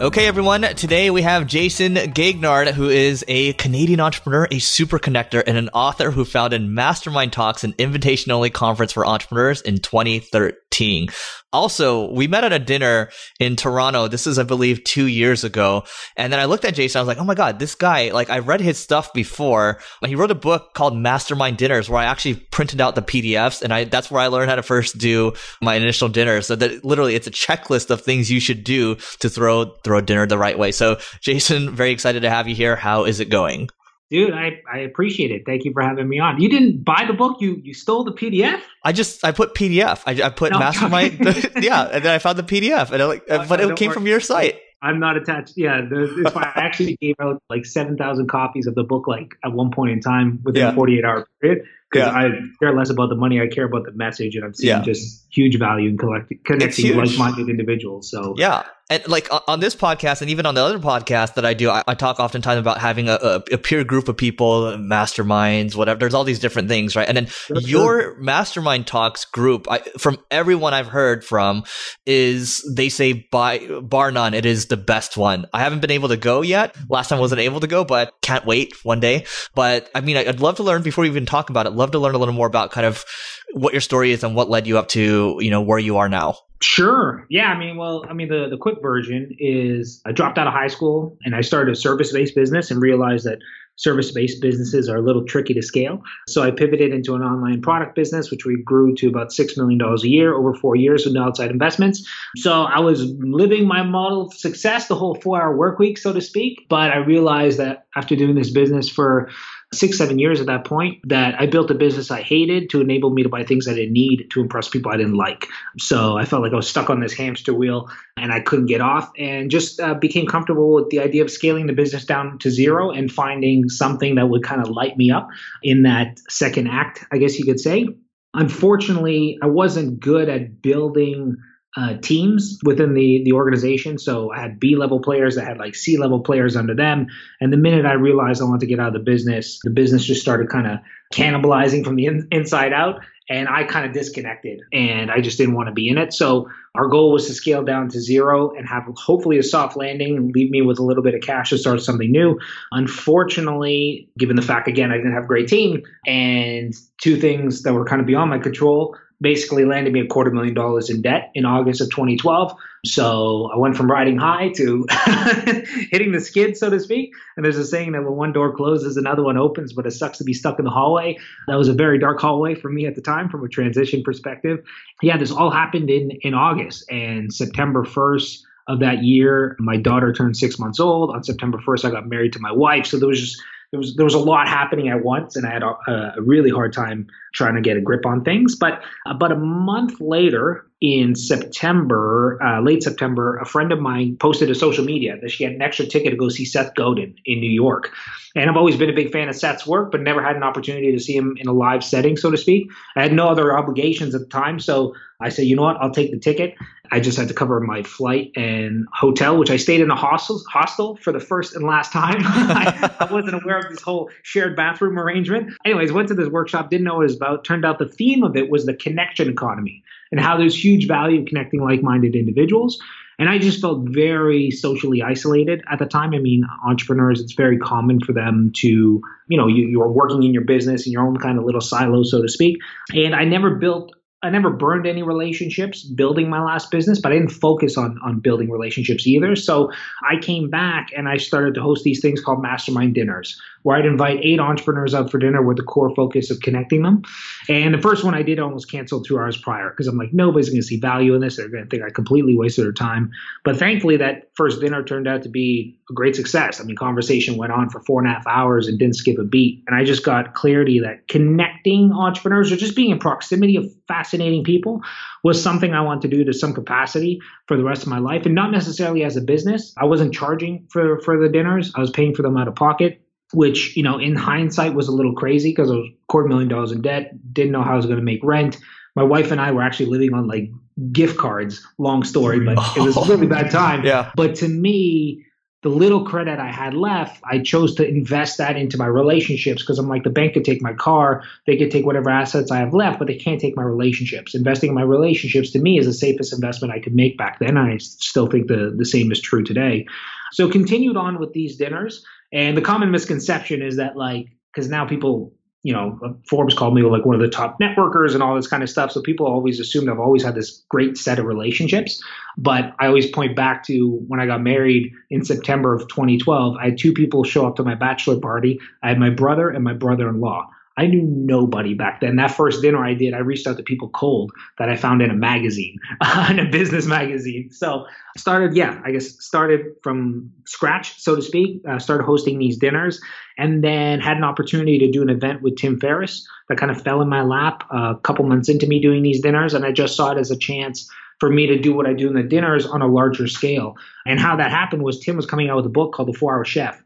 Okay, everyone. Today we have Jason Gaignard, who is a Canadian entrepreneur, a super connector, and an author who founded Mastermind Talks, an invitation only conference for entrepreneurs in 2013. Also, we met at a dinner in Toronto. This is, I believe, two years ago. And then I looked at Jason. I was like, oh my God, this guy, like I read his stuff before. He wrote a book called Mastermind Dinners where I actually printed out the PDFs and I, that's where I learned how to first do my initial dinner. So that literally it's a checklist of things you should do to throw, throw dinner the right way. So Jason, very excited to have you here. How is it going? Dude, I, I appreciate it. Thank you for having me on. You didn't buy the book. You you stole the PDF. I just I put PDF. I, I put no, mastermind. yeah, and then I found the PDF, and I like, oh, but no, it came worry. from your site. I'm not attached. Yeah, the, I actually gave out like seven thousand copies of the book, like at one point in time within yeah. a 48 hour period. Because yeah. I care less about the money, I care about the message, and I'm seeing yeah. just huge value in collecting, connecting like-minded individuals. So yeah, and like on this podcast and even on the other podcast that I do, I, I talk oftentimes about having a, a, a, peer group of people, masterminds, whatever. There's all these different things, right? And then That's your good. mastermind talks group, I, from everyone I've heard from, is they say by bar none, it is the best one. I haven't been able to go yet. Last time I wasn't able to go, but can't wait one day. But I mean, I'd love to learn before we even talk about it. Love to learn a little more about kind of what your story is and what led you up to you know where you are now. Sure. Yeah. I mean, well, I mean, the, the quick version is I dropped out of high school and I started a service based business and realized that service based businesses are a little tricky to scale. So I pivoted into an online product business, which we grew to about $6 million a year over four years with no outside investments. So I was living my model of success, the whole four hour work week, so to speak. But I realized that after doing this business for six, seven years at that point that I built a business I hated to enable me to buy things I didn't need to impress people I didn't like. So I felt like I was stuck on this hamster wheel and I couldn't get off and just uh, became comfortable with the idea of scaling the business down to zero and finding something that would kind of light me up in that second act, I guess you could say. Unfortunately, I wasn't good at building uh, teams within the the organization. So I had B level players that had like C level players under them. And the minute I realized I wanted to get out of the business, the business just started kind of cannibalizing from the in, inside out. And I kind of disconnected and I just didn't want to be in it. So our goal was to scale down to zero and have hopefully a soft landing and leave me with a little bit of cash to start something new. Unfortunately, given the fact, again, I didn't have a great team and two things that were kind of beyond my control, basically landed me a quarter million dollars in debt in August of 2012. So I went from riding high to hitting the skid, so to speak. And there's a saying that when one door closes, another one opens, but it sucks to be stuck in the hallway. That was a very dark hallway for me at the time from a transition perspective. Yeah, this all happened in, in August and September 1st of that year, my daughter turned six months old. On September 1st, I got married to my wife. So there was just there was there was a lot happening at once, and I had a, a really hard time trying to get a grip on things. But about a month later, in September, uh, late September, a friend of mine posted to social media that she had an extra ticket to go see Seth Godin in New York. And I've always been a big fan of Seth's work, but never had an opportunity to see him in a live setting, so to speak. I had no other obligations at the time, so I said, you know what, I'll take the ticket. I just had to cover my flight and hotel, which I stayed in a hostel, hostel for the first and last time. I, I, wasn't aware of this whole shared bathroom arrangement. Anyways, went to this workshop, didn't know what it was about. Turned out the theme of it was the connection economy and how there's huge value in connecting like-minded individuals. And I just felt very socially isolated at the time. I mean, entrepreneurs, it's very common for them to, you know, you, you're working in your business in your own kind of little silo, so to speak. And I never built I never burned any relationships building my last business, but I didn't focus on on building relationships either. So I came back and I started to host these things called mastermind dinners, where I'd invite eight entrepreneurs out for dinner with the core focus of connecting them. And the first one I did almost canceled two hours prior because I'm like, nobody's going to see value in this. They're going to think I completely wasted their time. But thankfully, that first dinner turned out to be a great success. I mean, conversation went on for four and a half hours and didn't skip a beat. And I just got clarity that connecting entrepreneurs or just being in proximity of fascinating people was something I want to do to some capacity for the rest of my life. And not necessarily as a business. I wasn't charging for, for the dinners, I was paying for them out of pocket which you know in hindsight was a little crazy because I was quarter million dollars in debt, didn't know how I was going to make rent. My wife and I were actually living on like gift cards. Long story, but it was a really bad time. Yeah. But to me, the little credit I had left, I chose to invest that into my relationships because I'm like, the bank could take my car, they could take whatever assets I have left, but they can't take my relationships. Investing in my relationships to me is the safest investment I could make back then. I still think the, the same is true today. So continued on with these dinners. And the common misconception is that like, because now people you know, Forbes called me like one of the top networkers and all this kind of stuff. So people always assumed I've always had this great set of relationships. But I always point back to when I got married in September of 2012. I had two people show up to my bachelor party. I had my brother and my brother in law. I knew nobody back then. That first dinner I did, I reached out to people cold that I found in a magazine, in a business magazine. So started, yeah, I guess started from scratch, so to speak. Uh, started hosting these dinners, and then had an opportunity to do an event with Tim Ferriss that kind of fell in my lap uh, a couple months into me doing these dinners, and I just saw it as a chance for me to do what I do in the dinners on a larger scale. And how that happened was Tim was coming out with a book called The Four Hour Chef.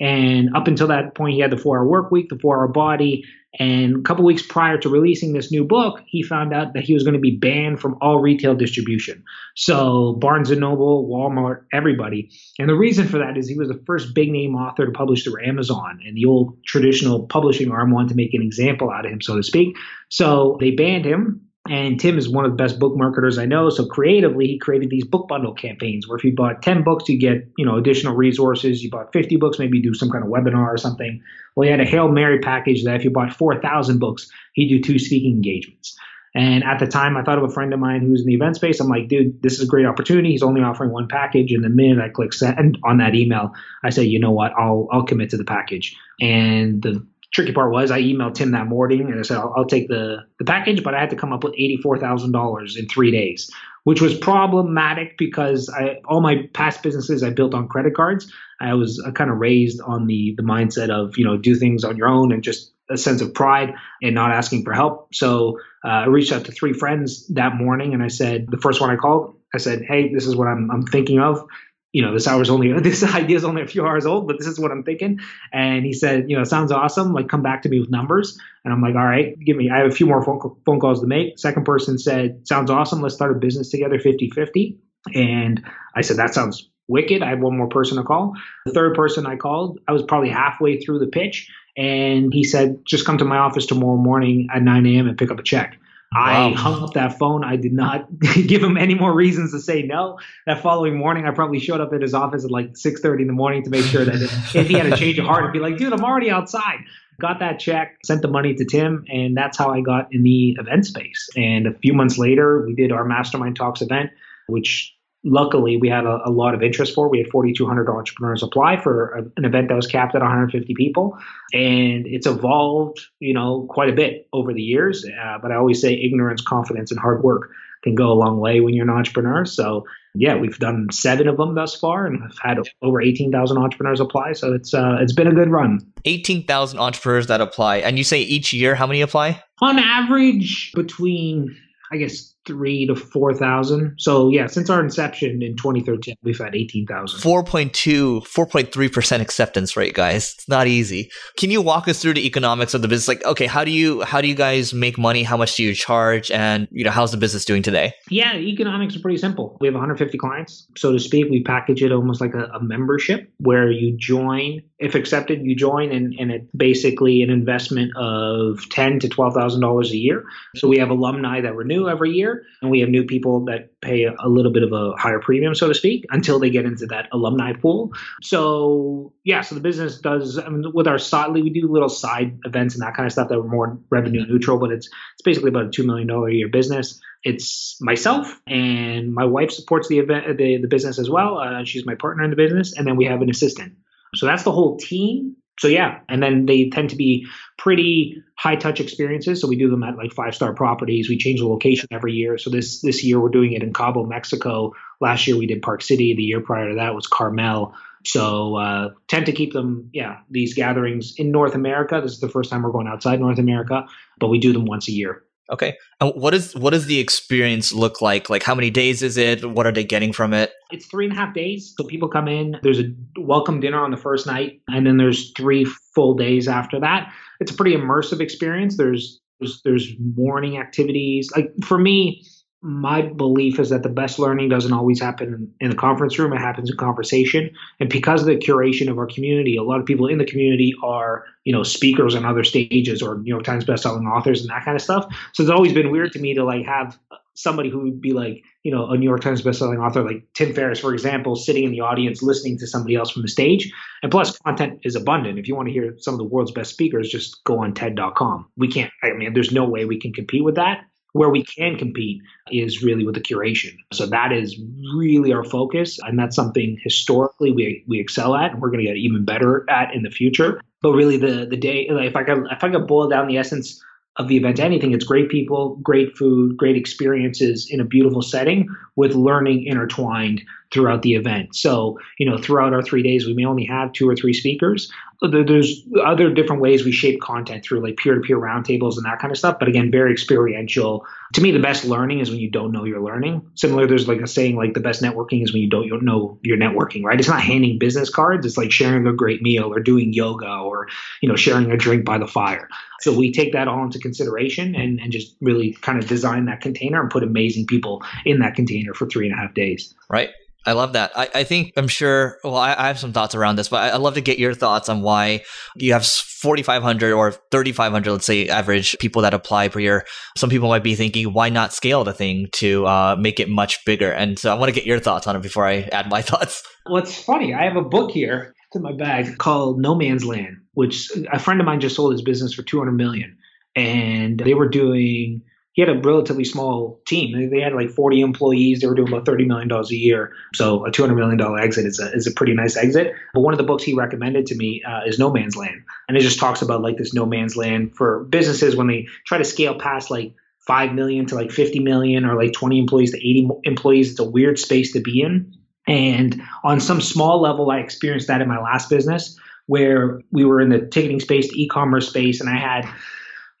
And up until that point, he had the four hour work week, the four hour body. And a couple weeks prior to releasing this new book, he found out that he was going to be banned from all retail distribution. So Barnes and Noble, Walmart, everybody. And the reason for that is he was the first big name author to publish through Amazon. And the old traditional publishing arm wanted to make an example out of him, so to speak. So they banned him and Tim is one of the best book marketers I know. So creatively, he created these book bundle campaigns where if you bought 10 books, you get, you know, additional resources. You bought 50 books, maybe do some kind of webinar or something. Well, he had a Hail Mary package that if you bought 4,000 books, he'd do two speaking engagements. And at the time, I thought of a friend of mine who's in the event space. I'm like, dude, this is a great opportunity. He's only offering one package. And the minute I click send on that email, I say, you know what? I'll I'll commit to the package. And the tricky part was I emailed Tim that morning and I said, I'll, I'll take the, the package, but I had to come up with $84,000 in three days, which was problematic because I, all my past businesses I built on credit cards. I was kind of raised on the, the mindset of, you know, do things on your own and just a sense of pride and not asking for help. So uh, I reached out to three friends that morning and I said, the first one I called, I said, hey, this is what I'm, I'm thinking of you know, this hour's only this idea is only a few hours old, but this is what I'm thinking. And he said, you know, sounds awesome. Like, come back to me with numbers. And I'm like, all right, give me. I have a few more phone, phone calls to make. Second person said, sounds awesome. Let's start a business together, 50-50. And I said, that sounds wicked. I have one more person to call. The third person I called, I was probably halfway through the pitch, and he said, just come to my office tomorrow morning at 9 a.m. and pick up a check. Wow. I hung up that phone. I did not give him any more reasons to say no. That following morning, I probably showed up at his office at like 6:30 in the morning to make sure that if, if he had a change of heart, I'd be like, "Dude, I'm already outside." Got that check, sent the money to Tim, and that's how I got in the event space. And a few months later, we did our Mastermind Talks event, which luckily we had a, a, lot of interest for. We had 4,200 entrepreneurs apply for a, an event that was capped at 150 people, and it's evolved, you know, quite a bit over the years. Uh, but I always say ignorance, confidence, and hard work can go a long way when you're an entrepreneur. So yeah, we've done seven of them thus far, and we've had over 18,000 entrepreneurs apply. So it's uh, it's been a good run. 18,000 entrepreneurs that apply, and you say each year how many apply? On average, between I guess three to four thousand. So yeah, since our inception in 2013, we've had 18,000. 4.2, 4.3 percent acceptance rate, guys. It's not easy. Can you walk us through the economics of the business? Like, okay, how do you how do you guys make money? How much do you charge? And you know, how's the business doing today? Yeah, economics are pretty simple. We have 150 clients, so to speak. We package it almost like a, a membership where you join. If accepted, you join, and, and it's basically an investment of ten to twelve thousand dollars a year. So we have alumni that renew every year and we have new people that pay a little bit of a higher premium, so to speak, until they get into that alumni pool. So yeah, so the business does. I mean, with our side, we do little side events and that kind of stuff that are more revenue neutral, but it's it's basically about a two million dollar a year business. It's myself and my wife supports the event, the, the business as well. Uh, she's my partner in the business, and then we have an assistant. So that's the whole team so yeah, and then they tend to be pretty high touch experiences. So we do them at like five star properties. We change the location every year. So this this year we're doing it in Cabo, Mexico. Last year we did Park City. The year prior to that was Carmel. So uh, tend to keep them, yeah, these gatherings in North America. This is the first time we're going outside North America, but we do them once a year. Okay. And what is what does the experience look like? Like how many days is it? What are they getting from it? It's three and a half days. So people come in. There's a welcome dinner on the first night, and then there's three full days after that. It's a pretty immersive experience. There's there's, there's morning activities. Like for me, my belief is that the best learning doesn't always happen in the conference room. It happens in conversation. And because of the curation of our community a lot of people in the community are you know speakers on other stages or new york times bestselling authors and that kind of stuff. So it's always been weird to me to like have somebody who would be like you know a new york times bestselling author like tim ferriss for example sitting in the audience listening to somebody else from the stage. And plus content is abundant. If you want to hear some of the world's best speakers just go on ted.com we can't i mean there's no way we can compete with that where we can compete is really with the curation. So that is really our focus. And that's something historically we, we excel at and we're going to get even better at in the future. But really the, the day, if I could, if I could boil down the essence of the event to anything, it's great people, great food, great experiences in a beautiful setting with learning intertwined throughout the event. So, you know, throughout our three days, we may only have two or three speakers. Uh, there's other different ways we shape content through like peer to peer roundtables and that kind of stuff. But again, very experiential. To me, the best learning is when you don't know you're learning. Similar, there's like a saying like the best networking is when you don't know you're networking, right? It's not handing business cards. It's like sharing a great meal or doing yoga or, you know, sharing a drink by the fire. So we take that all into consideration and, and just really kind of design that container and put amazing people in that container for three and a half days. Right. I love that. I, I think I'm sure. Well, I, I, have some thoughts around this, but I, would love to get your thoughts on why you have 4,500 or 3,500, let's say, average people that apply per year. Some people might be thinking, why not scale the thing to uh, make it much bigger? And so I want to get your thoughts on it before I add my thoughts. Well, it's funny. I have a book here in my bag called No Man's Land, which a friend of mine just sold his business for 200 million, and they were doing he had a relatively small team. They had like 40 employees. They were doing about $30 million a year. So a $200 million exit is a, is a pretty nice exit. But one of the books he recommended to me uh, is No Man's Land. And it just talks about like this no man's land for businesses when they try to scale past like 5 million to like 50 million or like 20 employees to 80 employees. It's a weird space to be in. And on some small level, I experienced that in my last business where we were in the ticketing space, the e-commerce space, and I had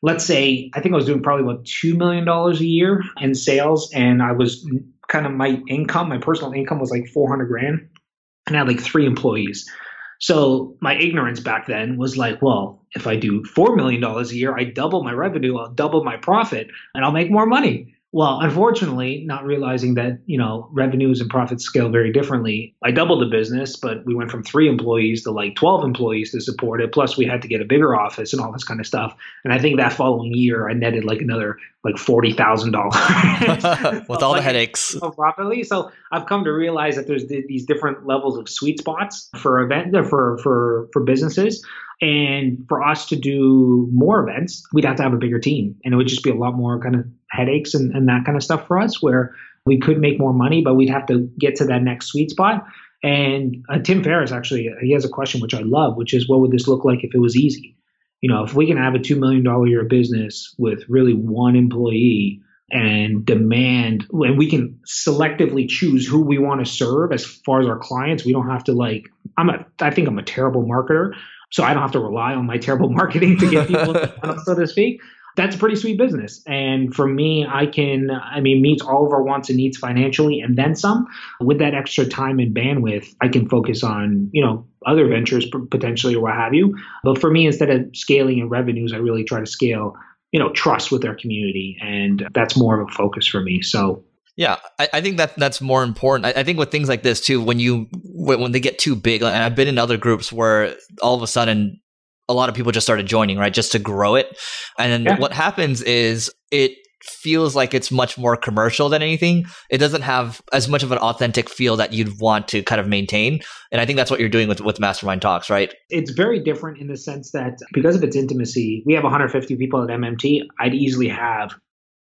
let's say I think I was doing probably about two million dollars a year in sales, and I was kind of my income, my personal income was like four hundred grand, and I had like three employees. So my ignorance back then was like, well, if I do four million dollars a year, I double my revenue, I'll double my profit, and I'll make more money. Well, unfortunately, not realizing that, you know, revenues and profits scale very differently, I doubled the business, but we went from three employees to like 12 employees to support it. Plus, we had to get a bigger office and all this kind of stuff. And I think that following year, I netted like another like $40,000 with all the headaches. Properly. So I've come to realize that there's these different levels of sweet spots for event uh, for, for, for businesses. And for us to do more events, we'd have to have a bigger team. And it would just be a lot more kind of headaches and, and that kind of stuff for us where we could make more money, but we'd have to get to that next sweet spot. And uh, Tim Ferriss actually, he has a question which I love, which is what would this look like if it was easy? You know, if we can have a $2 million a year business with really one employee and demand, and we can selectively choose who we want to serve as far as our clients, we don't have to like, I'm a, I think I'm a terrible marketer. So I don't have to rely on my terrible marketing to get people, so to speak. That's a pretty sweet business. And for me, I can, I mean, meets all of our wants and needs financially and then some. With that extra time and bandwidth, I can focus on, you know, other ventures potentially or what have you. But for me, instead of scaling in revenues, I really try to scale, you know, trust with their community. And that's more of a focus for me. So yeah, I, I, think that that's more important. I, I, think with things like this too, when you when they get too big, and I've been in other groups where all of a sudden a lot of people just started joining, right, just to grow it, and yeah. what happens is it feels like it's much more commercial than anything. It doesn't have as much of an authentic feel that you'd want to kind of maintain. And I think that's what you're doing with, with Mastermind Talks, right? It's very different in the sense that because of its intimacy, we have 150 people at MMT. I'd easily have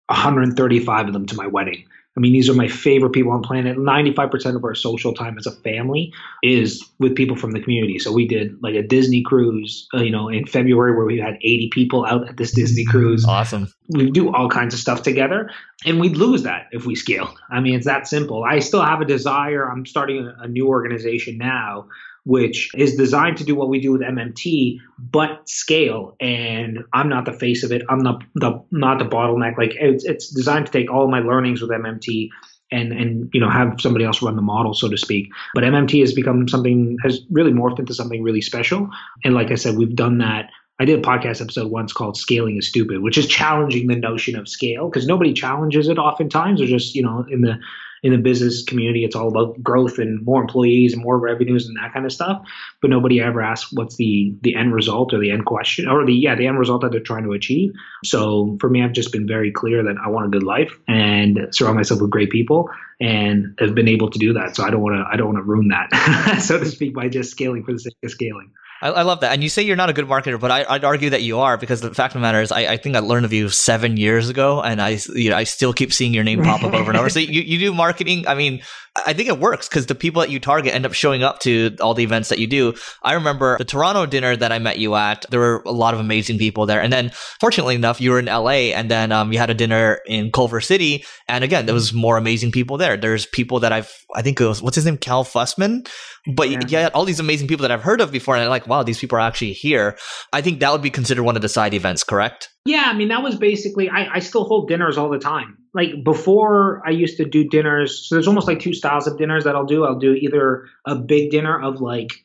135 of them to my wedding. I mean, these are my favorite people on planet. 95% of our social time as a family is with people from the community. So we did like a Disney cruise, uh, you know, in February where we had 80 people out at this Disney cruise. Awesome. We do all kinds of stuff together and we'd lose that if we scaled. I mean, it's that simple. I still have a desire. I'm starting a, a new organization now which is designed to do what we do with MMT, but scale. And I'm not the face of it. I'm not the not the bottleneck. Like it's, it's designed to take all my learnings with MMT and and you know have somebody else run the model, so to speak. But MMT has become something has really morphed into something really special. And like I said, we've done that I did a podcast episode once called Scaling is Stupid, which is challenging the notion of scale because nobody challenges it oftentimes. Or just, you know, in the in the business community, it's all about growth and more employees and more revenues and that kind of stuff. But nobody ever asks what's the the end result or the end question or the yeah the end result that they're trying to achieve. So for me, I've just been very clear that I want a good life and surround myself with great people and have been able to do that. So I don't want to I don't want to ruin that, so to speak, by just scaling for the sake of scaling. I, I, love that. And you say you're not a good marketer, but I, would argue that you are because the fact of the matter is, I, I, think I learned of you seven years ago, and I, you know, I still keep seeing your name pop up over and over. So you, you do marketing. I mean, I think it works because the people that you target end up showing up to all the events that you do. I remember the Toronto dinner that I met you at. There were a lot of amazing people there. And then, fortunately enough, you were in LA, and then um, you had a dinner in Culver City. And again, there was more amazing people there. There's people that I've, I think it was what's his name, Cal Fussman. But yeah. yeah, all these amazing people that I've heard of before, and I'm like, wow, these people are actually here. I think that would be considered one of the side events, correct? Yeah, I mean that was basically I, I still hold dinners all the time. Like before I used to do dinners, so there's almost like two styles of dinners that I'll do. I'll do either a big dinner of like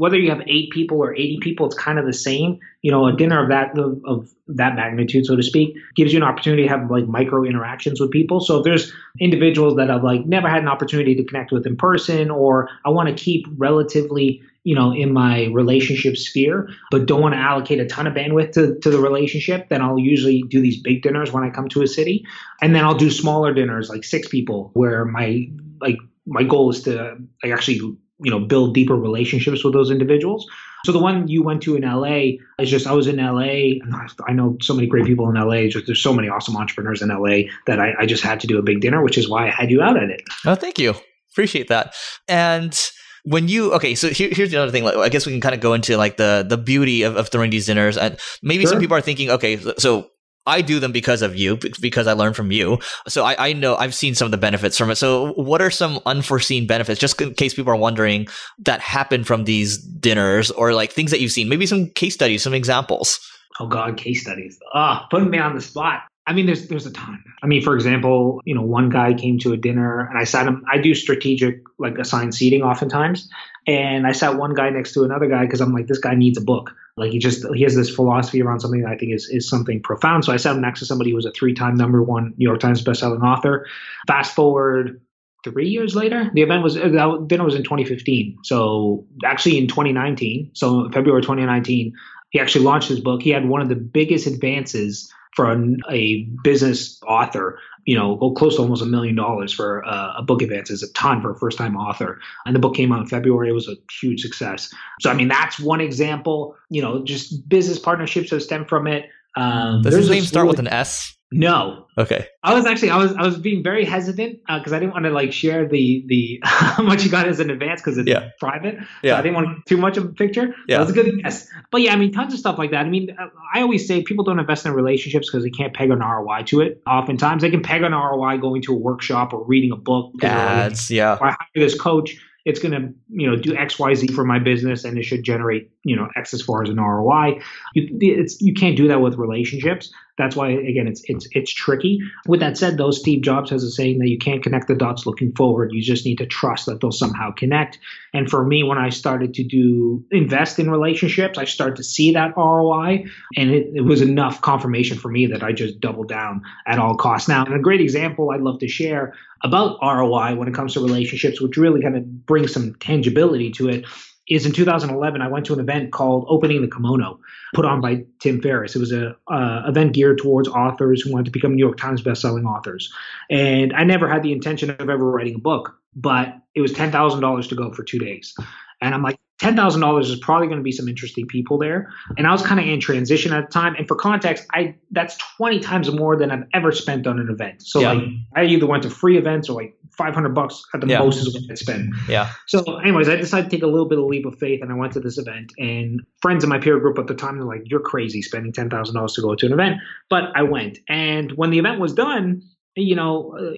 whether you have eight people or 80 people, it's kind of the same. You know, a dinner of that of, of, that magnitude, so to speak, gives you an opportunity to have like micro interactions with people. So if there's individuals that I've like never had an opportunity to connect with in person, or I want to keep relatively you know, in my relationship sphere, but don't want to allocate a ton of bandwidth to, to the relationship, then I'll usually do these big dinners when I come to a city. And then I'll do smaller dinners, like six people, where my like my goal is to like actually, you know, build deeper relationships with those individuals. So the one you went to in LA is just I was in LA and I know so many great people in LA. Just there's so many awesome entrepreneurs in LA that I, I just had to do a big dinner, which is why I had you out at it. Oh, thank you. Appreciate that. And when you okay so here, here's the other thing like, i guess we can kind of go into like the the beauty of, of throwing these dinners and maybe sure. some people are thinking okay so I do them because of you, because I learned from you. So I, I, know I've seen some of the benefits from it. So what are some unforeseen benefits, just in case people are wondering, that happen from these dinners or like things that you've seen? Maybe some case studies, some examples. Oh God, case studies. Ah, oh, putting me on the spot. I mean, there's there's a ton. I mean, for example, you know, one guy came to a dinner and I sat him. I do strategic like assigned seating oftentimes, and I sat one guy next to another guy because I'm like, this guy needs a book. Like he just he has this philosophy around something that I think is is something profound. So I sat next to somebody who was a three time number one New York Times bestselling author. Fast forward three years later, the event was uh, that dinner was in 2015. So actually in 2019, so February 2019, he actually launched his book. He had one of the biggest advances for a, a business author, you know, close to almost a million dollars for uh, a book advance is a ton for a first time author. And the book came out in February. It was a huge success. So, I mean, that's one example, you know, just business partnerships have stemmed from it. Um, Does his name start with an S? No. Okay. I was actually I was I was being very hesitant because uh, I didn't want to like share the the how much you got as an advance because it's yeah. private. Yeah. So I didn't want too much of a picture. Yeah. That was a good guess. But yeah, I mean, tons of stuff like that. I mean, uh, I always say people don't invest in relationships because they can't peg an ROI to it. Oftentimes, they can peg an ROI going to a workshop or reading a book. Ads. Yeah. Or I hire this coach it's going to you know do X Y Z for my business and it should generate you know X as far as an ROI. You, it's you can't do that with relationships. That's why again it's it's it's tricky. With that said, though, Steve Jobs has a saying that you can't connect the dots looking forward. You just need to trust that they'll somehow connect. And for me, when I started to do invest in relationships, I started to see that ROI, and it, it was enough confirmation for me that I just doubled down at all costs. Now, and a great example I'd love to share about ROI when it comes to relationships, which really kind of brings some tangibility to it, is in 2011 I went to an event called Opening the Kimono, put on by Tim Ferriss. It was a uh, event geared towards authors who wanted to become New York Times bestselling authors. And I never had the intention of ever writing a book, but it was ten thousand dollars to go for two days. And I'm like, ten thousand dollars is probably going to be some interesting people there. And I was kind of in transition at the time. And for context, I that's twenty times more than I've ever spent on an event. So yeah. like I either went to free events or like five hundred bucks at the yeah. most is what I spend. Yeah. So, anyways, I decided to take a little bit of leap of faith, and I went to this event. And friends in my peer group at the time, they're like, "You're crazy spending ten thousand dollars to go to an event," but I went. And when the event was done, you know, uh,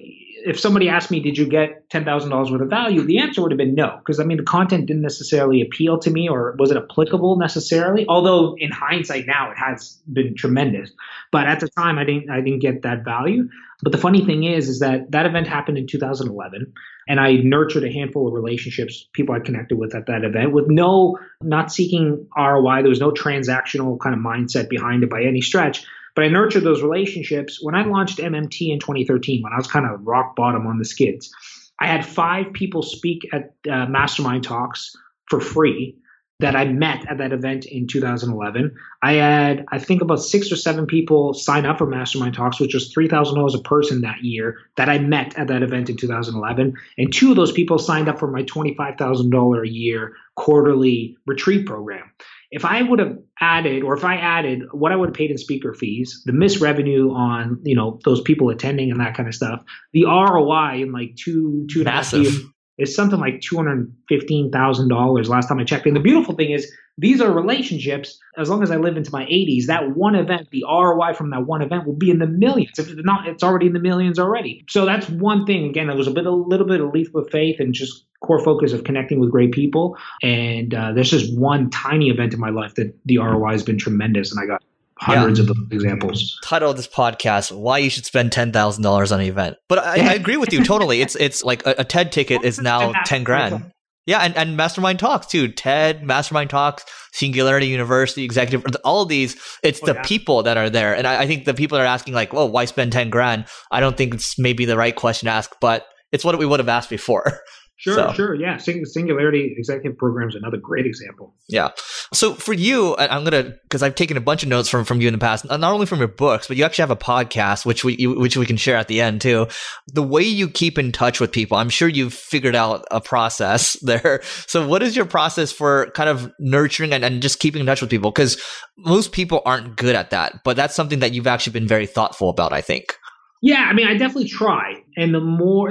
if somebody asked me, did you get $10,000 worth of value? The answer would have been no, because I mean, the content didn't necessarily appeal to me or was it applicable necessarily? Although in hindsight now it has been tremendous. But at the time I didn't, I didn't get that value. But the funny thing is, is that that event happened in 2011 and I nurtured a handful of relationships, people I connected with at that event with no, not seeking ROI. There was no transactional kind of mindset behind it by any stretch but I nurtured those relationships. When I launched MMT in 2013, when I was kind of rock bottom on the skids, I had five people speak at uh, mastermind talks for free that I met at that event in 2011. I had, I think, about six or seven people sign up for Mastermind Talks, which was $3,000 a person that year that I met at that event in 2011. And two of those people signed up for my $25,000 a year quarterly retreat program if I would have added, or if I added what I would have paid in speaker fees, the missed revenue on you know those people attending and that kind of stuff, the ROI in like two two and a half years is something like two hundred fifteen thousand dollars last time I checked. And the beautiful thing is these are relationships. As long as I live into my 80s, that one event, the ROI from that one event will be in the millions. If it's not, it's already in the millions already. So that's one thing. Again, it was a bit, a little bit of leap of faith and just core focus of connecting with great people. And uh, there's just one tiny event in my life that the ROI has been tremendous, and I got hundreds yeah. of examples. Title of this podcast: Why you should spend ten thousand dollars on an event. But I, I, agree with you totally. It's it's like a, a TED ticket is now ten grand. Yeah, and, and Mastermind Talks too. TED, Mastermind Talks, Singularity University, Executive, all of these, it's oh, the yeah. people that are there. And I, I, think the people that are asking, like, well, why spend 10 grand? I don't think it's maybe the right question to ask, but it's what we would have asked before. Sure, so. sure. Yeah. Singularity Executive Program is another great example. Yeah. So for you, I'm going to, because I've taken a bunch of notes from, from you in the past, not only from your books, but you actually have a podcast, which we, which we can share at the end too. The way you keep in touch with people, I'm sure you've figured out a process there. So what is your process for kind of nurturing and, and just keeping in touch with people? Because most people aren't good at that, but that's something that you've actually been very thoughtful about, I think. Yeah, I mean, I definitely try. And the more,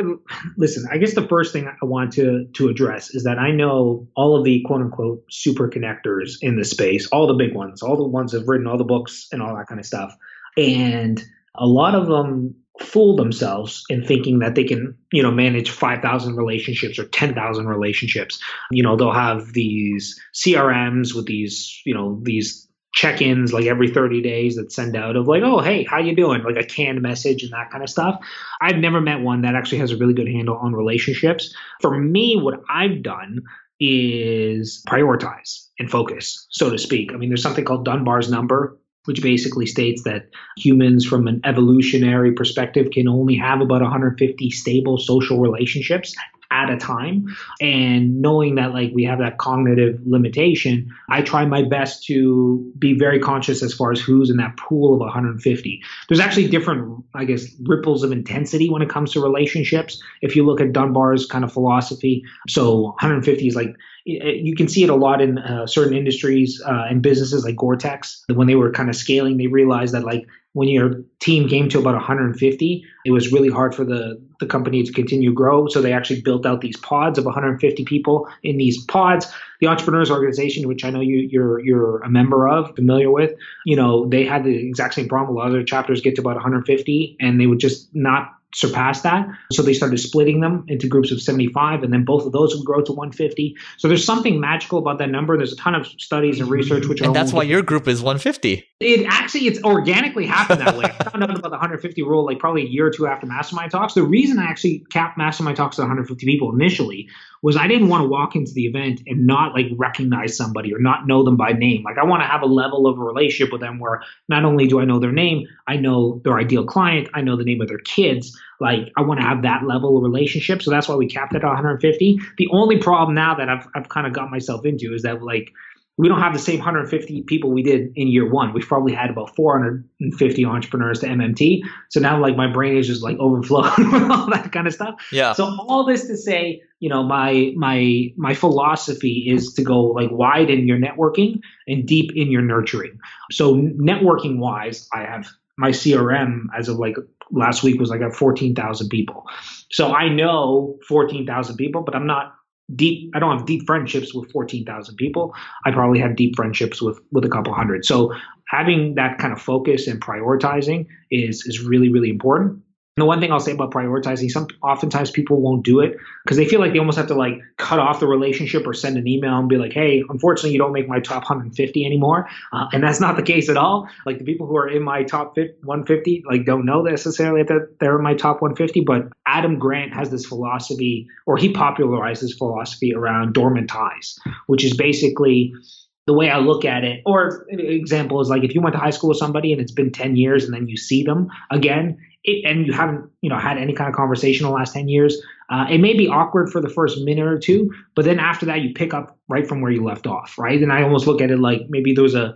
listen, I guess the first thing I want to to address is that I know all of the quote unquote super connectors in the space, all the big ones, all the ones have written all the books and all that kind of stuff. And a lot of them fool themselves in thinking that they can, you know, manage 5,000 relationships or 10,000 relationships. You know, they'll have these CRMs with these, you know, these check-ins like every 30 days that send out of like oh hey how you doing? Like a canned message and that kind of stuff. I've never met one that actually has a really good handle on relationships. For me what i've done is prioritize and focus so to speak. I mean there's something called dunbar's number which basically states that humans from an evolutionary perspective can only have about 150 stable social relationships at a time. And knowing that like we have that cognitive limitation i try my best to be very conscious as far as who's in that pool of 150 there's actually different i guess ripples of intensity when it comes to relationships. If you look at dunbar's kind of philosophy so 150 is like you can see it a lot in uh, certain industries uh, and businesses like Gore-Tex. When they were kind of scaling, they realized that like when your team came to about 150, it was really hard for the, the company to continue grow. So they actually built out these pods of 150 people in these pods. The entrepreneurs organization, which I know you, you're you're a member of, familiar with, you know, they had the exact same problem. A lot of their chapters get to about 150, and they would just not surpass that. So they started splitting them into groups of 75, and then both of those would grow to 150. So there's something magical about that number. There's a ton of studies and research which and that's why your group is 150. It actually it's organically happened that way. I found out about the 150 rule like probably a year or two after Mastermind Talks. The reason I actually capped Mastermind Talks to 150 people initially was I didn't want to walk into the event and not like recognize somebody or not know them by name. Like I want to have a level of a relationship with them where not only do I know their name, I know their ideal client, I know the name of their kids. Like I want to have that level of relationship. So that's why we capped it at 150. The only problem now that I've I've kind of got myself into is that like we don't have the same 150 people we did in year one. We've probably had about 450 entrepreneurs to MMT. So now, like, my brain is just like overflowing with all that kind of stuff. Yeah. So all this to say, you know, my my my philosophy is to go like wide in your networking and deep in your nurturing. So networking wise, I have my CRM as of like last week was like at 14,000 people. So I know 14,000 people, but I'm not deep i don't have deep friendships with 14,000 people. I probably have deep friendships with with a couple hundred. So having that kind of focus and prioritizing is is really really important the one thing I'll say about prioritizing, some oftentimes people won't do it because they feel like they almost have to like cut off the relationship or send an email and be like, "Hey, unfortunately, you don't make my top 150 anymore," uh, and that's not the case at all. Like the people who are in my top 150 like don't know necessarily that they're in my top 150. But Adam Grant has this philosophy, or he popularized this philosophy around dormant ties, which is basically the way I look at it, or example is like if you went to high school with somebody and it's been 10 years and then you see them again, it, and you haven't, you know, had any kind of conversation in the last 10 years, uh, it may be awkward for the first minute or two, but then after that, you pick up right from where you left off, right? And I almost look at it like maybe there was a,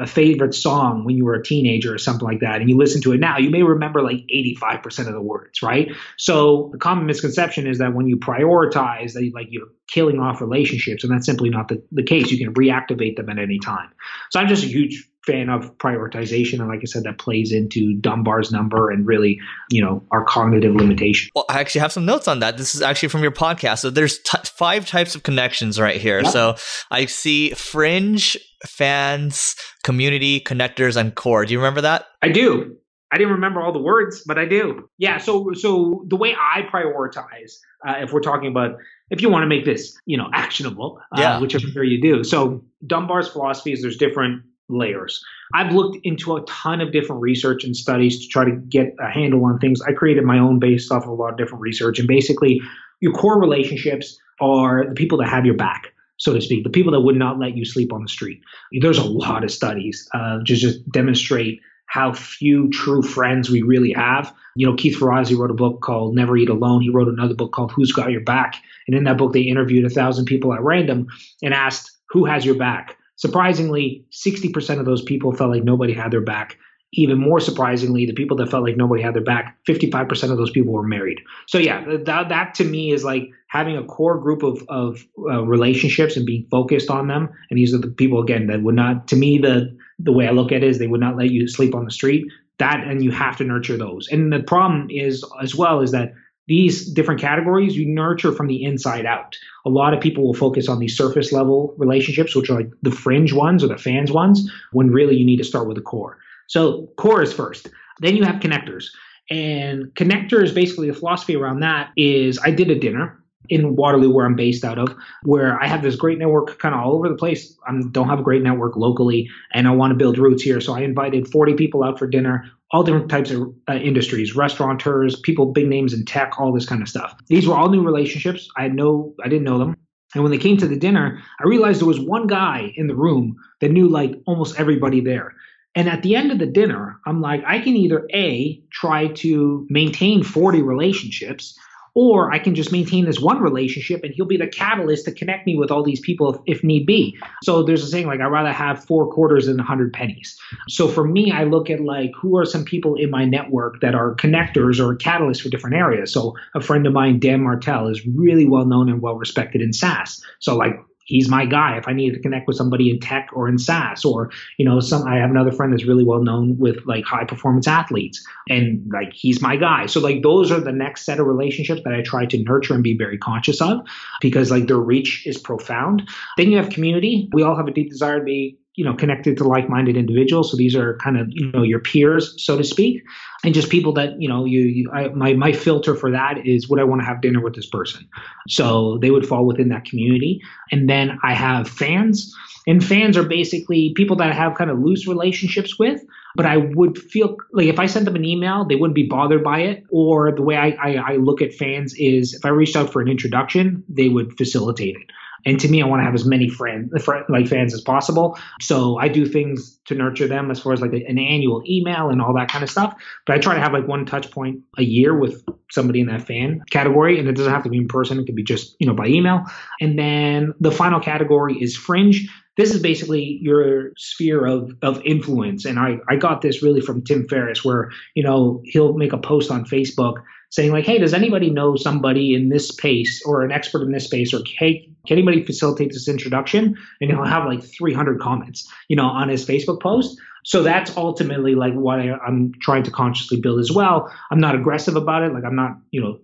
a favorite song when you were a teenager or something like that, and you listen to it now, you may remember like 85% of the words, right? So the common misconception is that when you prioritize, that like you're killing off relationships, and that's simply not the, the case. You can reactivate them at any time. So I'm just a huge fan of prioritization and like i said that plays into dunbar's number and really you know our cognitive limitation well i actually have some notes on that this is actually from your podcast so there's t- five types of connections right here yep. so i see fringe fans community connectors and core do you remember that i do I didn't remember all the words, but I do. Yeah. So, so the way I prioritize, uh, if we're talking about, if you want to make this, you know, actionable, uh, yeah. which I'm sure you do. So, Dunbar's philosophy is there's different layers. I've looked into a ton of different research and studies to try to get a handle on things. I created my own based off of a lot of different research. And basically, your core relationships are the people that have your back, so to speak, the people that would not let you sleep on the street. There's a lot of studies uh, to just demonstrate how few true friends we really have. You know, Keith Ferrazzi wrote a book called Never Eat Alone. He wrote another book called Who's Got Your Back? And in that book, they interviewed a thousand people at random and asked, Who has your back? Surprisingly, 60% of those people felt like nobody had their back. Even more surprisingly, the people that felt like nobody had their back, 55% of those people were married. So, yeah, that, that to me is like having a core group of, of uh, relationships and being focused on them. And these are the people, again, that would not, to me, the, the way I look at it is they would not let you sleep on the street. That, and you have to nurture those. And the problem is, as well, is that these different categories you nurture from the inside out. A lot of people will focus on these surface level relationships, which are like the fringe ones or the fans ones, when really you need to start with the core. So core is first. Then you have connectors. And connectors, basically the philosophy around that is I did a dinner in Waterloo, where I'm based out of, where I have this great network kind of all over the place. I don't have a great network locally, and I want to build roots here. So I invited 40 people out for dinner, all different types of uh, industries, restaurateurs, people, big names in tech, all this kind of stuff. These were all new relationships. I had no, I didn't know them. And when they came to the dinner, I realized there was one guy in the room that knew like almost everybody there. And at the end of the dinner, I'm like, I can either A, try to maintain 40 relationships or I can just maintain this one relationship and he'll be the catalyst to connect me with all these people if, if need be. So there's a saying like, I'd rather have four quarters than a hundred pennies. So for me, I look at like, who are some people in my network that are connectors or catalysts for different areas? So a friend of mine, Dan Martell, is really well known and well respected in SaaS. So like he's my guy. If I need to connect with somebody in tech or in SaaS or you know some I have another friend that's really well known with like high performance athletes and like he's my guy. So like those are the next set of relationships that I try to nurture and be very conscious of because like their reach is profound. Then you have community. We all have a deep desire to be you know connected to like-minded individuals. So these are kind of you know your peers so to speak. And just people that you know you, you I, my my filter for that is would i want to have dinner with this person? So they would fall within that community. And then i have fans. And fans are basically people that i have kind of loose relationships with but i would feel like if i sent them an email they wouldn't be bothered by it. Or the way i, I, I look at fans is if i reached out for an introduction they would facilitate it and to me, I want to have as many friends, like fans as possible. So I do things to nurture them as far as like an annual email and all that kind of stuff. But I try to have like one touch point a year with somebody in that fan category. And it doesn't have to be in person. It could be just, you know, by email. And then the final category is fringe this is basically your sphere of, of influence. And I, I got this really from Tim Ferriss, where, you know, he'll make a post on Facebook saying like, hey, does anybody know somebody in this space or an expert in this space or hey, can anybody facilitate this introduction? And he'll have like 300 comments, you know, on his Facebook post. So that's ultimately like what I, I'm trying to consciously build as well. I'm not aggressive about it. Like I'm not, you know,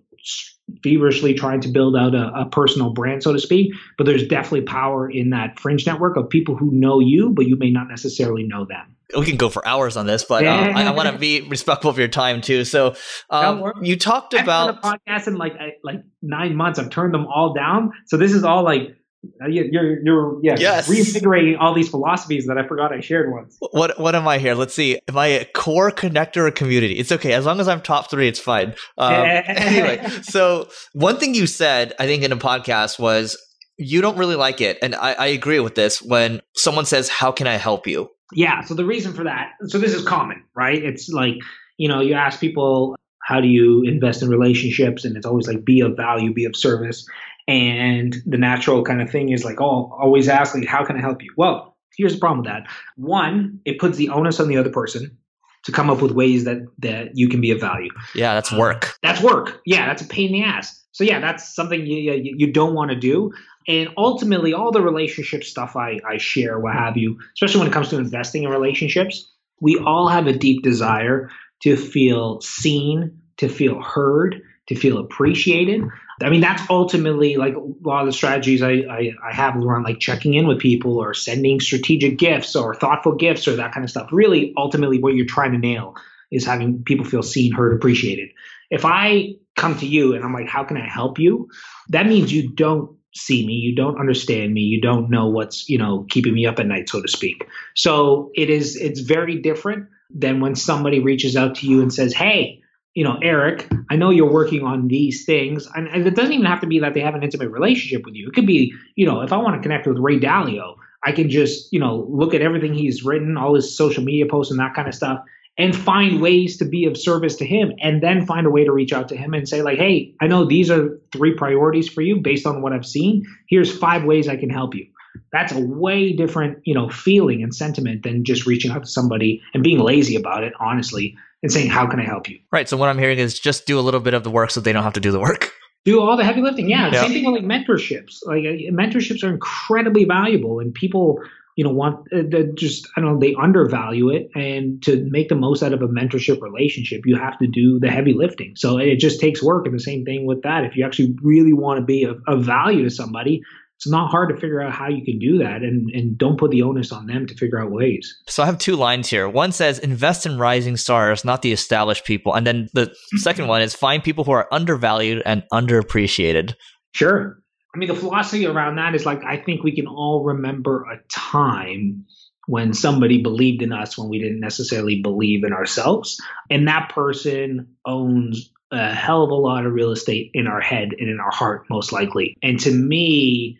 feverishly trying to build out a, a, personal brand, so to speak. But there's definitely power in that fringe network of people who know you, but you may not necessarily know them. We can go for hours on this, but um, I, I want to be respectful of your time too. So um, you talked about a podcast in like like nine months. I've turned them all down. So this is all like uh, you're you're yeah yes. reinvigorating all these philosophies that I forgot I shared once. What what am I here? Let's see. Am I a core connector or community? It's okay as long as I'm top three. It's fine. Um, anyway, so one thing you said I think in a podcast was you don't really like it, and I, I agree with this when someone says, "How can I help you?" Yeah. So the reason for that. So this is common, right? It's like you know you ask people how do you invest in relationships and it's always like be of value be of service and the natural kind of thing is like, oh, always ask, like, how can I help you? Well, here's the problem with that. One, it puts the onus on the other person to come up with ways that that you can be of value. Yeah, that's work. Uh, that's work. Yeah, that's a pain in the ass. So yeah, that's something you you, you don't want to do. And ultimately, all the relationship stuff I, I share, what have you, especially when it comes to investing in relationships, we all have a deep desire to feel seen, to feel heard, to feel appreciated. I mean, that's ultimately like a lot of the strategies I, I, I, have around like checking in with people or sending strategic gifts or thoughtful gifts or that kind of stuff. Really, ultimately, what you're trying to nail is having people feel seen, heard, appreciated. If I come to you and I'm like, how can I help you? That means you don't see me, you don't understand me, you don't know what's, you know, keeping me up at night, so to speak. So it is, it's very different than when somebody reaches out to you and says, hey, you know, Eric, I know you're working on these things. And, it doesn't even have to be that they have an intimate relationship with you. It could be, you know, if I want to connect with Ray Dalio, I can just, you know, look at everything he's written, all his social media posts and that kind of stuff, and find ways to be of service to him. And then find a way to reach out to him and say, like, hey, I know these are three priorities for you based on what I've seen. Here's five ways I can help you. That's a way different, you know, feeling and sentiment than just reaching out to somebody and being lazy about it, honestly and saying, How can I help you? Right. So what I'm hearing is just do a little bit of the work so they don't have to do the work. Do all the heavy lifting. Yeah. yeah. Same thing with like mentorships. Like uh, mentorships are incredibly valuable and people, you know, want uh, just, I don't know, they undervalue it. And to make the most out of a mentorship relationship, you have to do the heavy lifting. So it just takes work. And the same thing with that. If you actually really want to be of, of value to somebody, it's not hard to figure out how you can do that and, and don't put the onus on them to figure out ways. So I have two lines here. One says invest in rising stars, not the established people. And then the second one is find people who are undervalued and underappreciated. Sure. I mean, the philosophy around that is like, I think we can all remember a time when somebody believed in us when we didn't necessarily believe in ourselves. And that person owns a hell of a lot of real estate in our head and in our heart, most likely. And to me,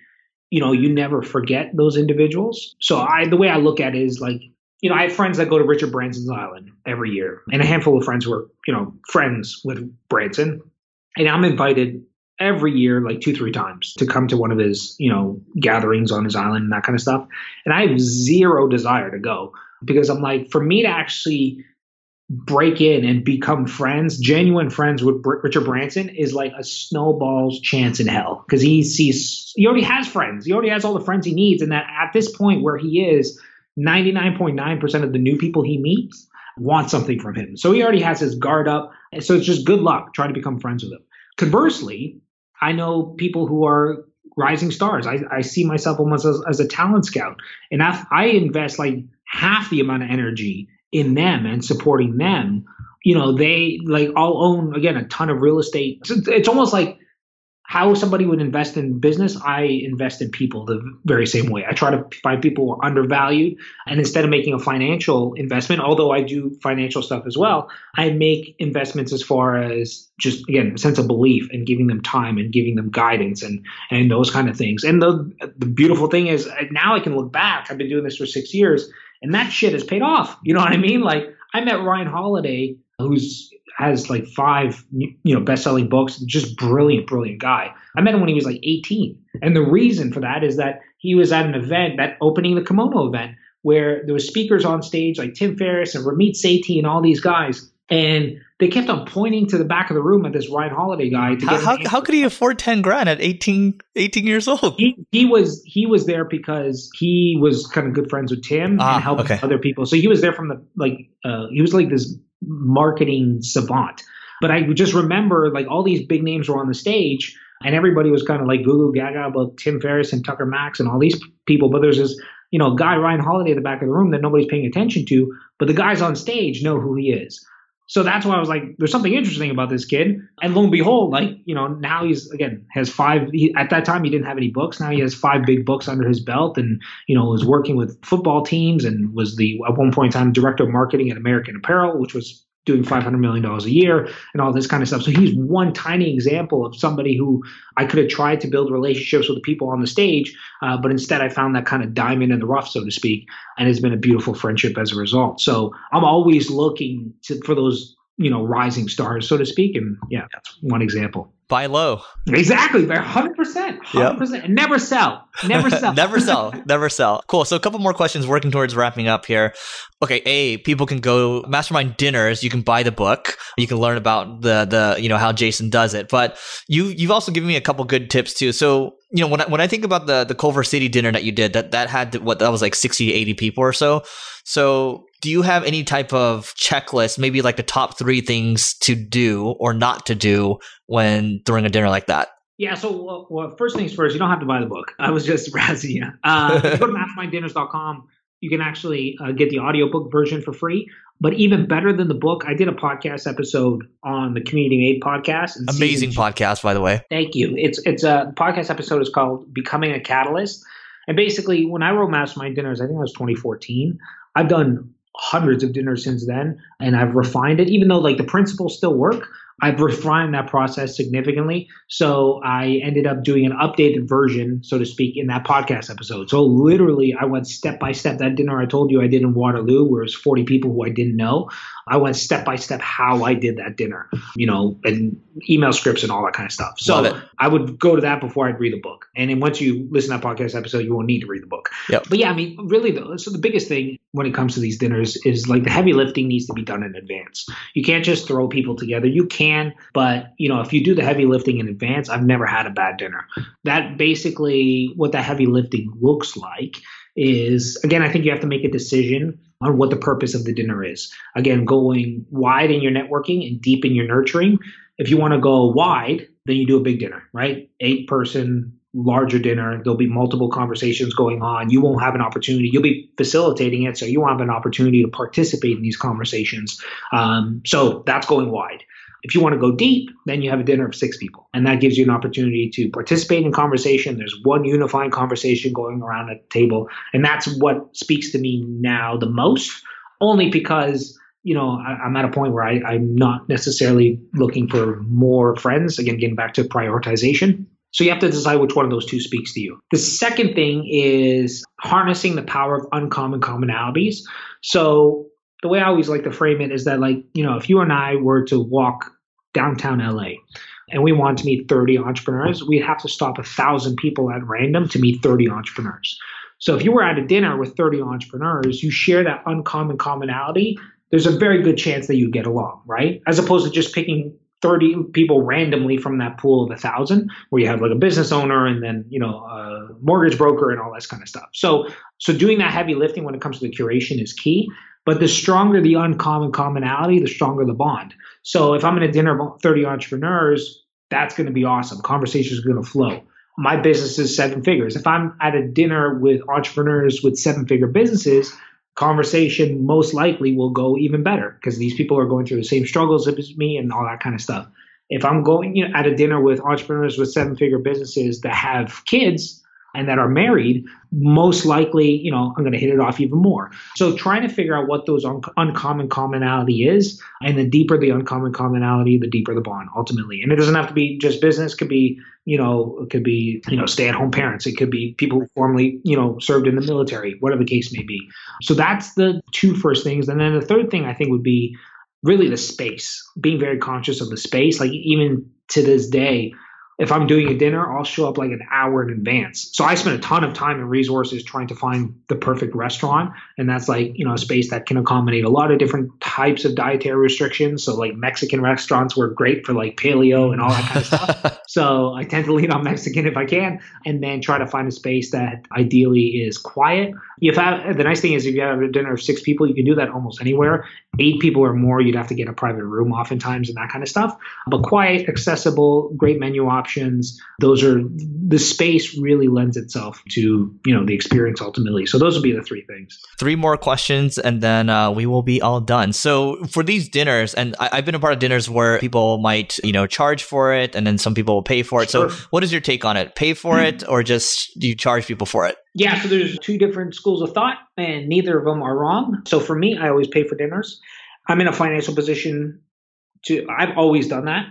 you know, you never forget those individuals. So I, the way I look at it is like, you know, I have friends that go to Richard Branson's island every year, and a handful of friends who are, you know, friends with Branson, and I'm invited every year, like two, three times, to come to one of his, you know, gatherings on his island and that kind of stuff. And I have zero desire to go because I'm like, for me to actually break in and become friends, genuine friends with Richard Branson is like a snowball's chance in hell because he sees he already has friends. He already has all the friends he needs, and that at this point where he is, ninety nine point nine percent of the new people he meets want something from him. So he already has his guard up. So it's just good luck trying to become friends with him. Conversely, I know people who are rising stars. I, I see myself almost as, as a talent scout, and I, I invest like half the amount of energy in them and supporting them, you know, they like I'll own again a ton of real estate. It's, it's almost like how somebody would invest in business, I invest in people the very same way. I try to find people who are undervalued, and instead of making a financial investment, although I do financial stuff as well, I make investments as far as just again a sense of belief and giving them time and giving them guidance and and those kind of things. And the the beautiful thing is uh, now I can look back. I've been doing this for six years, and that shit has paid off. You know what I mean? Like I met Ryan Holiday, who's has like five you know best-selling books just brilliant brilliant guy i met him when he was like 18 and the reason for that is that he was at an event that opening the kimono event where there was speakers on stage like tim ferriss and ramit sethi and all these guys and they kept on pointing to the back of the room at this Ryan Holiday guy. how, how, how, could he afford 10 grand at 18, 18 years old? He, he was he was there because he was kind of good friends with Tim ah, and helped okay. other people. So he was there from the like uh, he was like this marketing savant. But I just remember like all these big names were on the stage and everybody was kind of like goo gaga about Tim Ferriss and Tucker Max and all these people. But there's this you know, guy Ryan Holiday at the back of the room that nobody's paying attention to, but the guys on stage know who he is. So that's why I was like, there's something interesting about this kid. And lo and behold, like, you know, now he's, again, has five, he, at that time, he didn't have any books. Now he has five big books under his belt and, you know, was working with football teams and was the, at one point in time, director of marketing at American Apparel, which was doing $500 million a year and all this kind of stuff. So he's one tiny example of somebody who I could have tried to build relationships with the people on the stage, uh, but instead I found that kind of diamond in the rough, so to speak, and it's been a beautiful friendship as a result. So I'm always looking to, for those, you know, rising stars, so to speak. And yeah, that's one example buy low. Exactly. They're 100%. 100%. Yep. And never sell. Never sell. never sell. Never sell. Cool. So a couple more questions working towards wrapping up here. Okay. A, people can go mastermind dinners. You can buy the book. You can learn about the, the, you know, how Jason does it. But you, you've also given me a couple good tips too. So, you know, when I, when I think about the, the Culver City dinner that you did, that, that had what, that was like 60 to 80 people or so. So do you have any type of checklist, maybe like the top three things to do or not to do when throwing a dinner like that? Yeah, so well, first things first, you don't have to buy the book. I was just razzing you. Uh, go to masterminddinners.com, you can actually uh, get the audiobook version for free. But even better than the book, I did a podcast episode on the Community Made podcast. Amazing podcast, by the way. Thank you. It's it's a podcast episode is called Becoming a Catalyst. And basically, when I wrote Mastermind Dinners, I think it was 2014. I've done hundreds of dinners since then and I've refined it even though like the principles still work I've refined that process significantly. So I ended up doing an updated version, so to speak, in that podcast episode. So literally, I went step by step. That dinner I told you I did in Waterloo, where it was 40 people who I didn't know. I went step by step how I did that dinner, you know, and email scripts and all that kind of stuff. So I would go to that before I'd read the book. And then once you listen to that podcast episode, you won't need to read the book. Yep. But yeah, I mean, really, though, so the biggest thing when it comes to these dinners is like the heavy lifting needs to be done in advance. You can't just throw people together. You can, but you know, if you do the heavy lifting in advance, I've never had a bad dinner. That basically what that heavy lifting looks like is again, I think you have to make a decision on what the purpose of the dinner is. Again, going wide in your networking and deep in your nurturing. If you want to go wide, then you do a big dinner, right? Eight person, larger dinner. There'll be multiple conversations going on. You won't have an opportunity. You'll be facilitating it, so you won't have an opportunity to participate in these conversations. Um, so that's going wide. If you want to go deep, then you have a dinner of six people, and that gives you an opportunity to participate in conversation. There's one unifying conversation going around a table, and that's what speaks to me now the most. Only because you know I, am at a point where I, I'm not necessarily looking for more friends. Again, getting back to prioritization. So you have to decide which one of those two speaks to you. The second thing is harnessing the power of uncommon commonalities. So the way I always like to frame it is that like, you know, if you and I were to walk downtown LA and we want to meet 30 entrepreneurs, we'd have to stop a thousand people at random to meet 30 entrepreneurs. So if you were at a dinner with 30 entrepreneurs, you share that uncommon commonality, there's a very good chance that you get along, right? As opposed to just picking 30 people randomly from that pool of a thousand where you have like a business owner and then you know a mortgage broker and all that kind of stuff so so doing that heavy lifting when it comes to the curation is key but the stronger the uncommon commonality, the stronger the bond. So if I'm in a dinner of 30 entrepreneurs, that's going to be awesome. Conversations are going to flow. My business is seven figures. If I'm at a dinner with entrepreneurs with seven figure businesses, conversation most likely will go even better because these people are going through the same struggles as me and all that kind of stuff. If I'm going you know, at a dinner with entrepreneurs with seven figure businesses that have kids, and that are married, most likely, you know, I'm going to hit it off even more. So trying to figure out what those un- uncommon commonality is, and the deeper the uncommon commonality, the deeper the bond ultimately. And it doesn't have to be just business; it could be, you know, it could be, you know, stay-at-home parents. It could be people who formerly, you know, served in the military, whatever the case may be. So that's the two first things, and then the third thing I think would be really the space, being very conscious of the space. Like even to this day if I'm doing a dinner, I'll show up like an hour in advance. So I spend a ton of time and resources trying to find the perfect restaurant. And that's like, you know, a space that can accommodate a lot of different types of dietary restrictions. So like Mexican restaurants were great for like paleo and all that kind of stuff. so I tend to lean on Mexican if I can, and then try to find a space that ideally is quiet. If I, the nice thing is if you have a dinner of six people, you can do that almost anywhere. Eight people or more, you'd have to get a private room oftentimes and that kind of stuff. But quiet, accessible, great menu options. Those are the space really lends itself to you know the experience ultimately. So those would be the three things. Three more questions, and then uh, we will be all done. So for these dinners, and I, have been a part of dinners where people might you know charge for it, and then some people will pay for it. Sure. So what is your take on it? Pay for it, or just do you charge people for it? Yeah, so there's two different schools of thought, and neither of them are wrong. So for me, I always pay for dinners. I'm in a financial position to. I've always done that.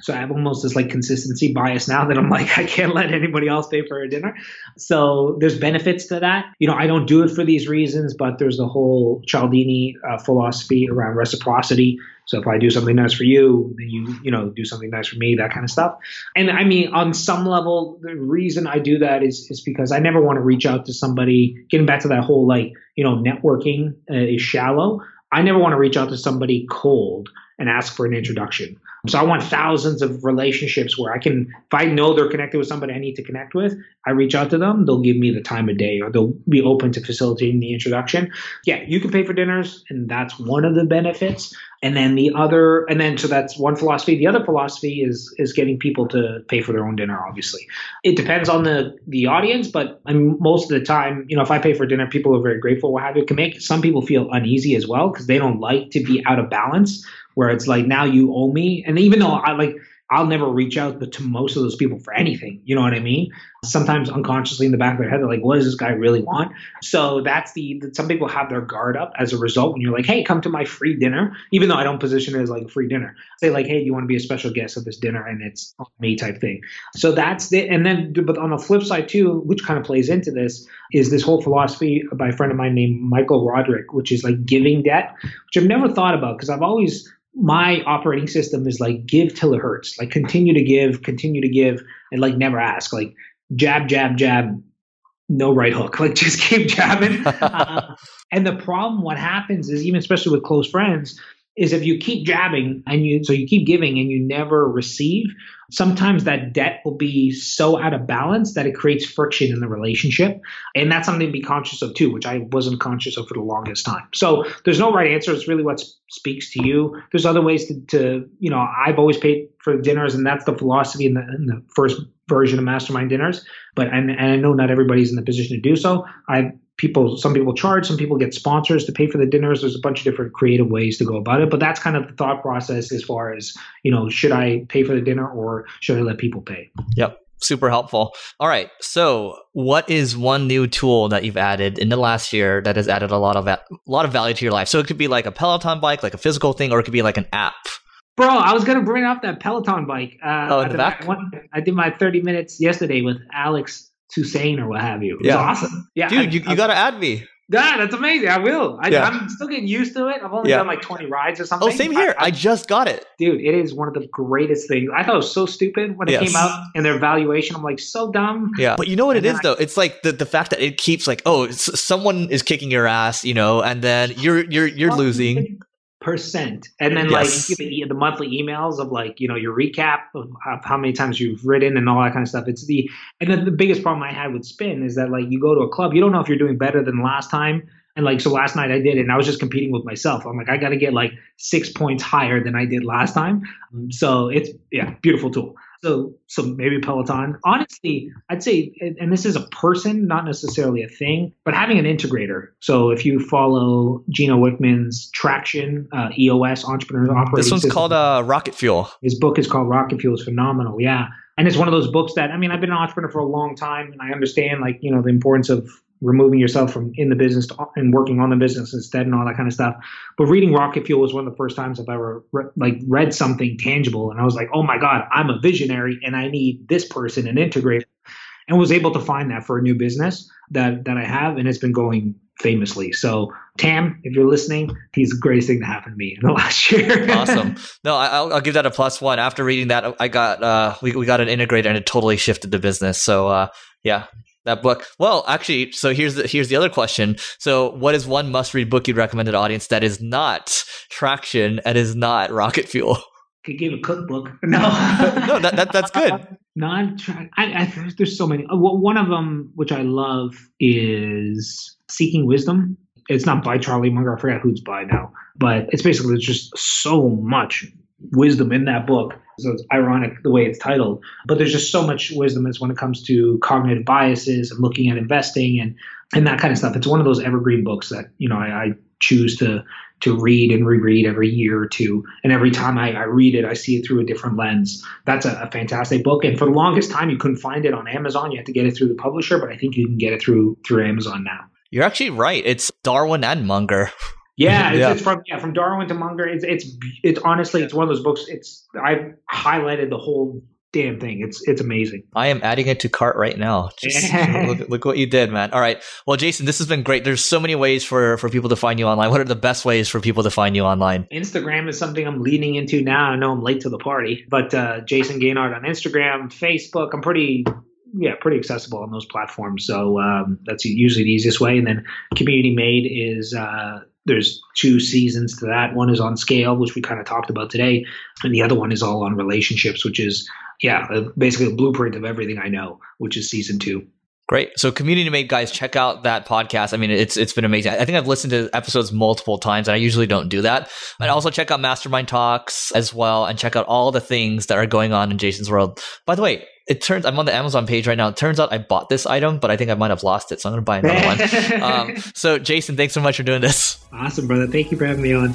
So I have almost this like consistency bias now that I'm like I can't let anybody else pay for a dinner. So there's benefits to that. You know, I don't do it for these reasons, but there's the whole Cialdini uh, philosophy around reciprocity. So if I do something nice for you, then you you know do something nice for me, that kind of stuff. And I mean, on some level, the reason I do that is is because I never want to reach out to somebody. Getting back to that whole like you know networking uh, is shallow. I never want to reach out to somebody cold and ask for an introduction. So I want thousands of relationships where I can, if I know they're connected with somebody I need to connect with, I reach out to them, they'll give me the time of day or they'll be open to facilitating the introduction. Yeah, you can pay for dinners, and that's one of the benefits. And then the other, and then so that's one philosophy. The other philosophy is is getting people to pay for their own dinner. Obviously, it depends on the the audience, but I mean, most of the time, you know, if I pay for dinner, people are very grateful. What have you? Can make some people feel uneasy as well because they don't like to be out of balance where it's like now you owe me. And even though I like I'll never reach out to most of those people for anything. You know what I mean? Sometimes unconsciously in the back of their head, they're like, what does this guy really want? So that's the, some people have their guard up as a result when you're like, hey, come to my free dinner, even though I don't position it as like a free dinner. Say like, hey, do you want to be a special guest at this dinner? And it's me type thing. So that's the, and then, but on the flip side too, which kind of plays into this, is this whole philosophy by a friend of mine named Michael Roderick, which is like giving debt, which I've never thought about because I've always, my operating system is like give till it hurts like continue to give continue to give and like never ask. Like jab jab jab no right hook. Like just keep jabbing. Uh, and the problem what happens is even especially with close friends is if you keep jabbing and you so you keep giving and you never receive sometimes that debt will be so out of balance that it creates friction in the relationship. And that's something to be conscious of too which i wasn't conscious of for the longest time. So there's no right answer. It's really what speaks to you. There's other ways to, to you know i've always paid for dinners and that's the philosophy in the, in the first version of mastermind dinners. But and, and i know not everybody's in the position to do so. I people some people charge some people get sponsors to pay for the dinners. There's a bunch of different creative ways to go about it but that's kind of the thought process as far as you know should i pay for the dinner or should i let people pay? Yep. Super helpful. All right. So what is one new tool that you've added in the last year that has added a lot of a lot of value to your life? So it could be like a peloton bike like a physical thing or it could be like an app. Bro, I was gonna bring up that Peloton bike. Uh, oh, in the back. One, I did my 30 minutes yesterday with Alex Toussaint or what have you. Yeah. awesome. Yeah, dude, I, you, you got to add me. Yeah, that's amazing. I will. I, am still getting used to it. I've only yeah. done like 20 rides or oh, something. Oh, same here. I, I, just got it. Dude, it is one of the greatest things. I thought it was so stupid when it yes. came out and their valuation. I'm like, so dumb. Yeah. But you know what and it is, though? It's like the, the fact that it keeps like, oh, someone is kicking your ass, you know, and then you're you're you're well, losing percent. And then yes. like the, the, monthly emails of like you know your recap of, how many times you've written and all that kind of stuff. It's the and then the biggest problem i had with spin is that like you go to a club you don't know if you're doing better than last time. And like so last night i did it and i was just competing with myself. I'm like i got to get like six points higher than i did last time. So it's yeah beautiful tool so, so maybe Peloton. Honestly, I'd say, and this is a person, not necessarily a thing, but having an integrator. So, if you follow Gino Wickman's Traction uh, EOS Entrepreneur Operating This one's system, called uh, Rocket Fuel. His book is called Rocket Fuel. It's phenomenal. Yeah. And it's one of those books that, I mean, I've been an entrepreneur for a long time and I understand, like, you know, the importance of removing yourself from in the business to, and working on the business instead and all that kind of stuff. But reading Rocket Fuel was one of the first times I've ever re- like read something tangible, and I was like, oh my god, I'm a visionary and I need this person and integrate, and was able to find that for a new business that that I have, and it's been going famously. So Tam, if you're listening, he's the greatest thing to happen to me in the last year. awesome. No, I'll, I'll, give that a plus one. After reading that, I got uh, we we got an integrator, and it totally shifted the business. So uh, yeah, that book. Well, actually, so here's the here's the other question. So, what is one must-read book you'd recommend to the audience that is not Traction and is not Rocket Fuel? Could give a cookbook. No, no, that, that that's good. Non, I, I, there's so many. Uh, one of them, which I love, is Seeking Wisdom. It's not by Charlie Munger. I forgot who's by now, but it's basically just so much wisdom in that book. So it's ironic the way it's titled, but there's just so much wisdom as when it comes to cognitive biases and looking at investing and and that kind of stuff. It's one of those evergreen books that you know I, I choose to to read and reread every year or two. And every time I, I read it, I see it through a different lens. That's a, a, fantastic book. And for the longest time, you couldn't find it on Amazon. You had to get it through the publisher, but I think you can get it through through Amazon now. You're actually right. It's Darwin and Munger. Yeah, it's, yeah. it's from yeah from Darwin to Munger. It's it's it's honestly it's one of those books. It's I've highlighted the whole damn thing. It's it's amazing. I am adding it to cart right now. Just look, look, what you did, man. All right. Well, Jason, this has been great. There's so many ways for for people to find you online. What are the best ways for people to find you online? Instagram is something I'm leaning into now. I know I'm late to the party, but uh, Jason Gaignard on Instagram, Facebook. I'm pretty yeah, pretty accessible on those platforms. So um, that's usually the easiest way. And then Community Made is uh, there's two seasons to that. One is on scale, which we kind of talked about today, and the other one is all on relationships, which is yeah, basically a blueprint of everything I know, which is season two. Great. So community made guys, check out that podcast. I mean, it's it's been amazing. I think I've listened to episodes multiple times and I usually don't do that. But also check out Mastermind Talks as well and check out all the things that are going on in Jason's world. By the way, it turns I'm on the Amazon page right now. It turns out I bought this item, but I think I might have lost it, so I'm gonna buy another one. Um, so Jason, thanks so much for doing this. Awesome, brother. Thank you for having me on.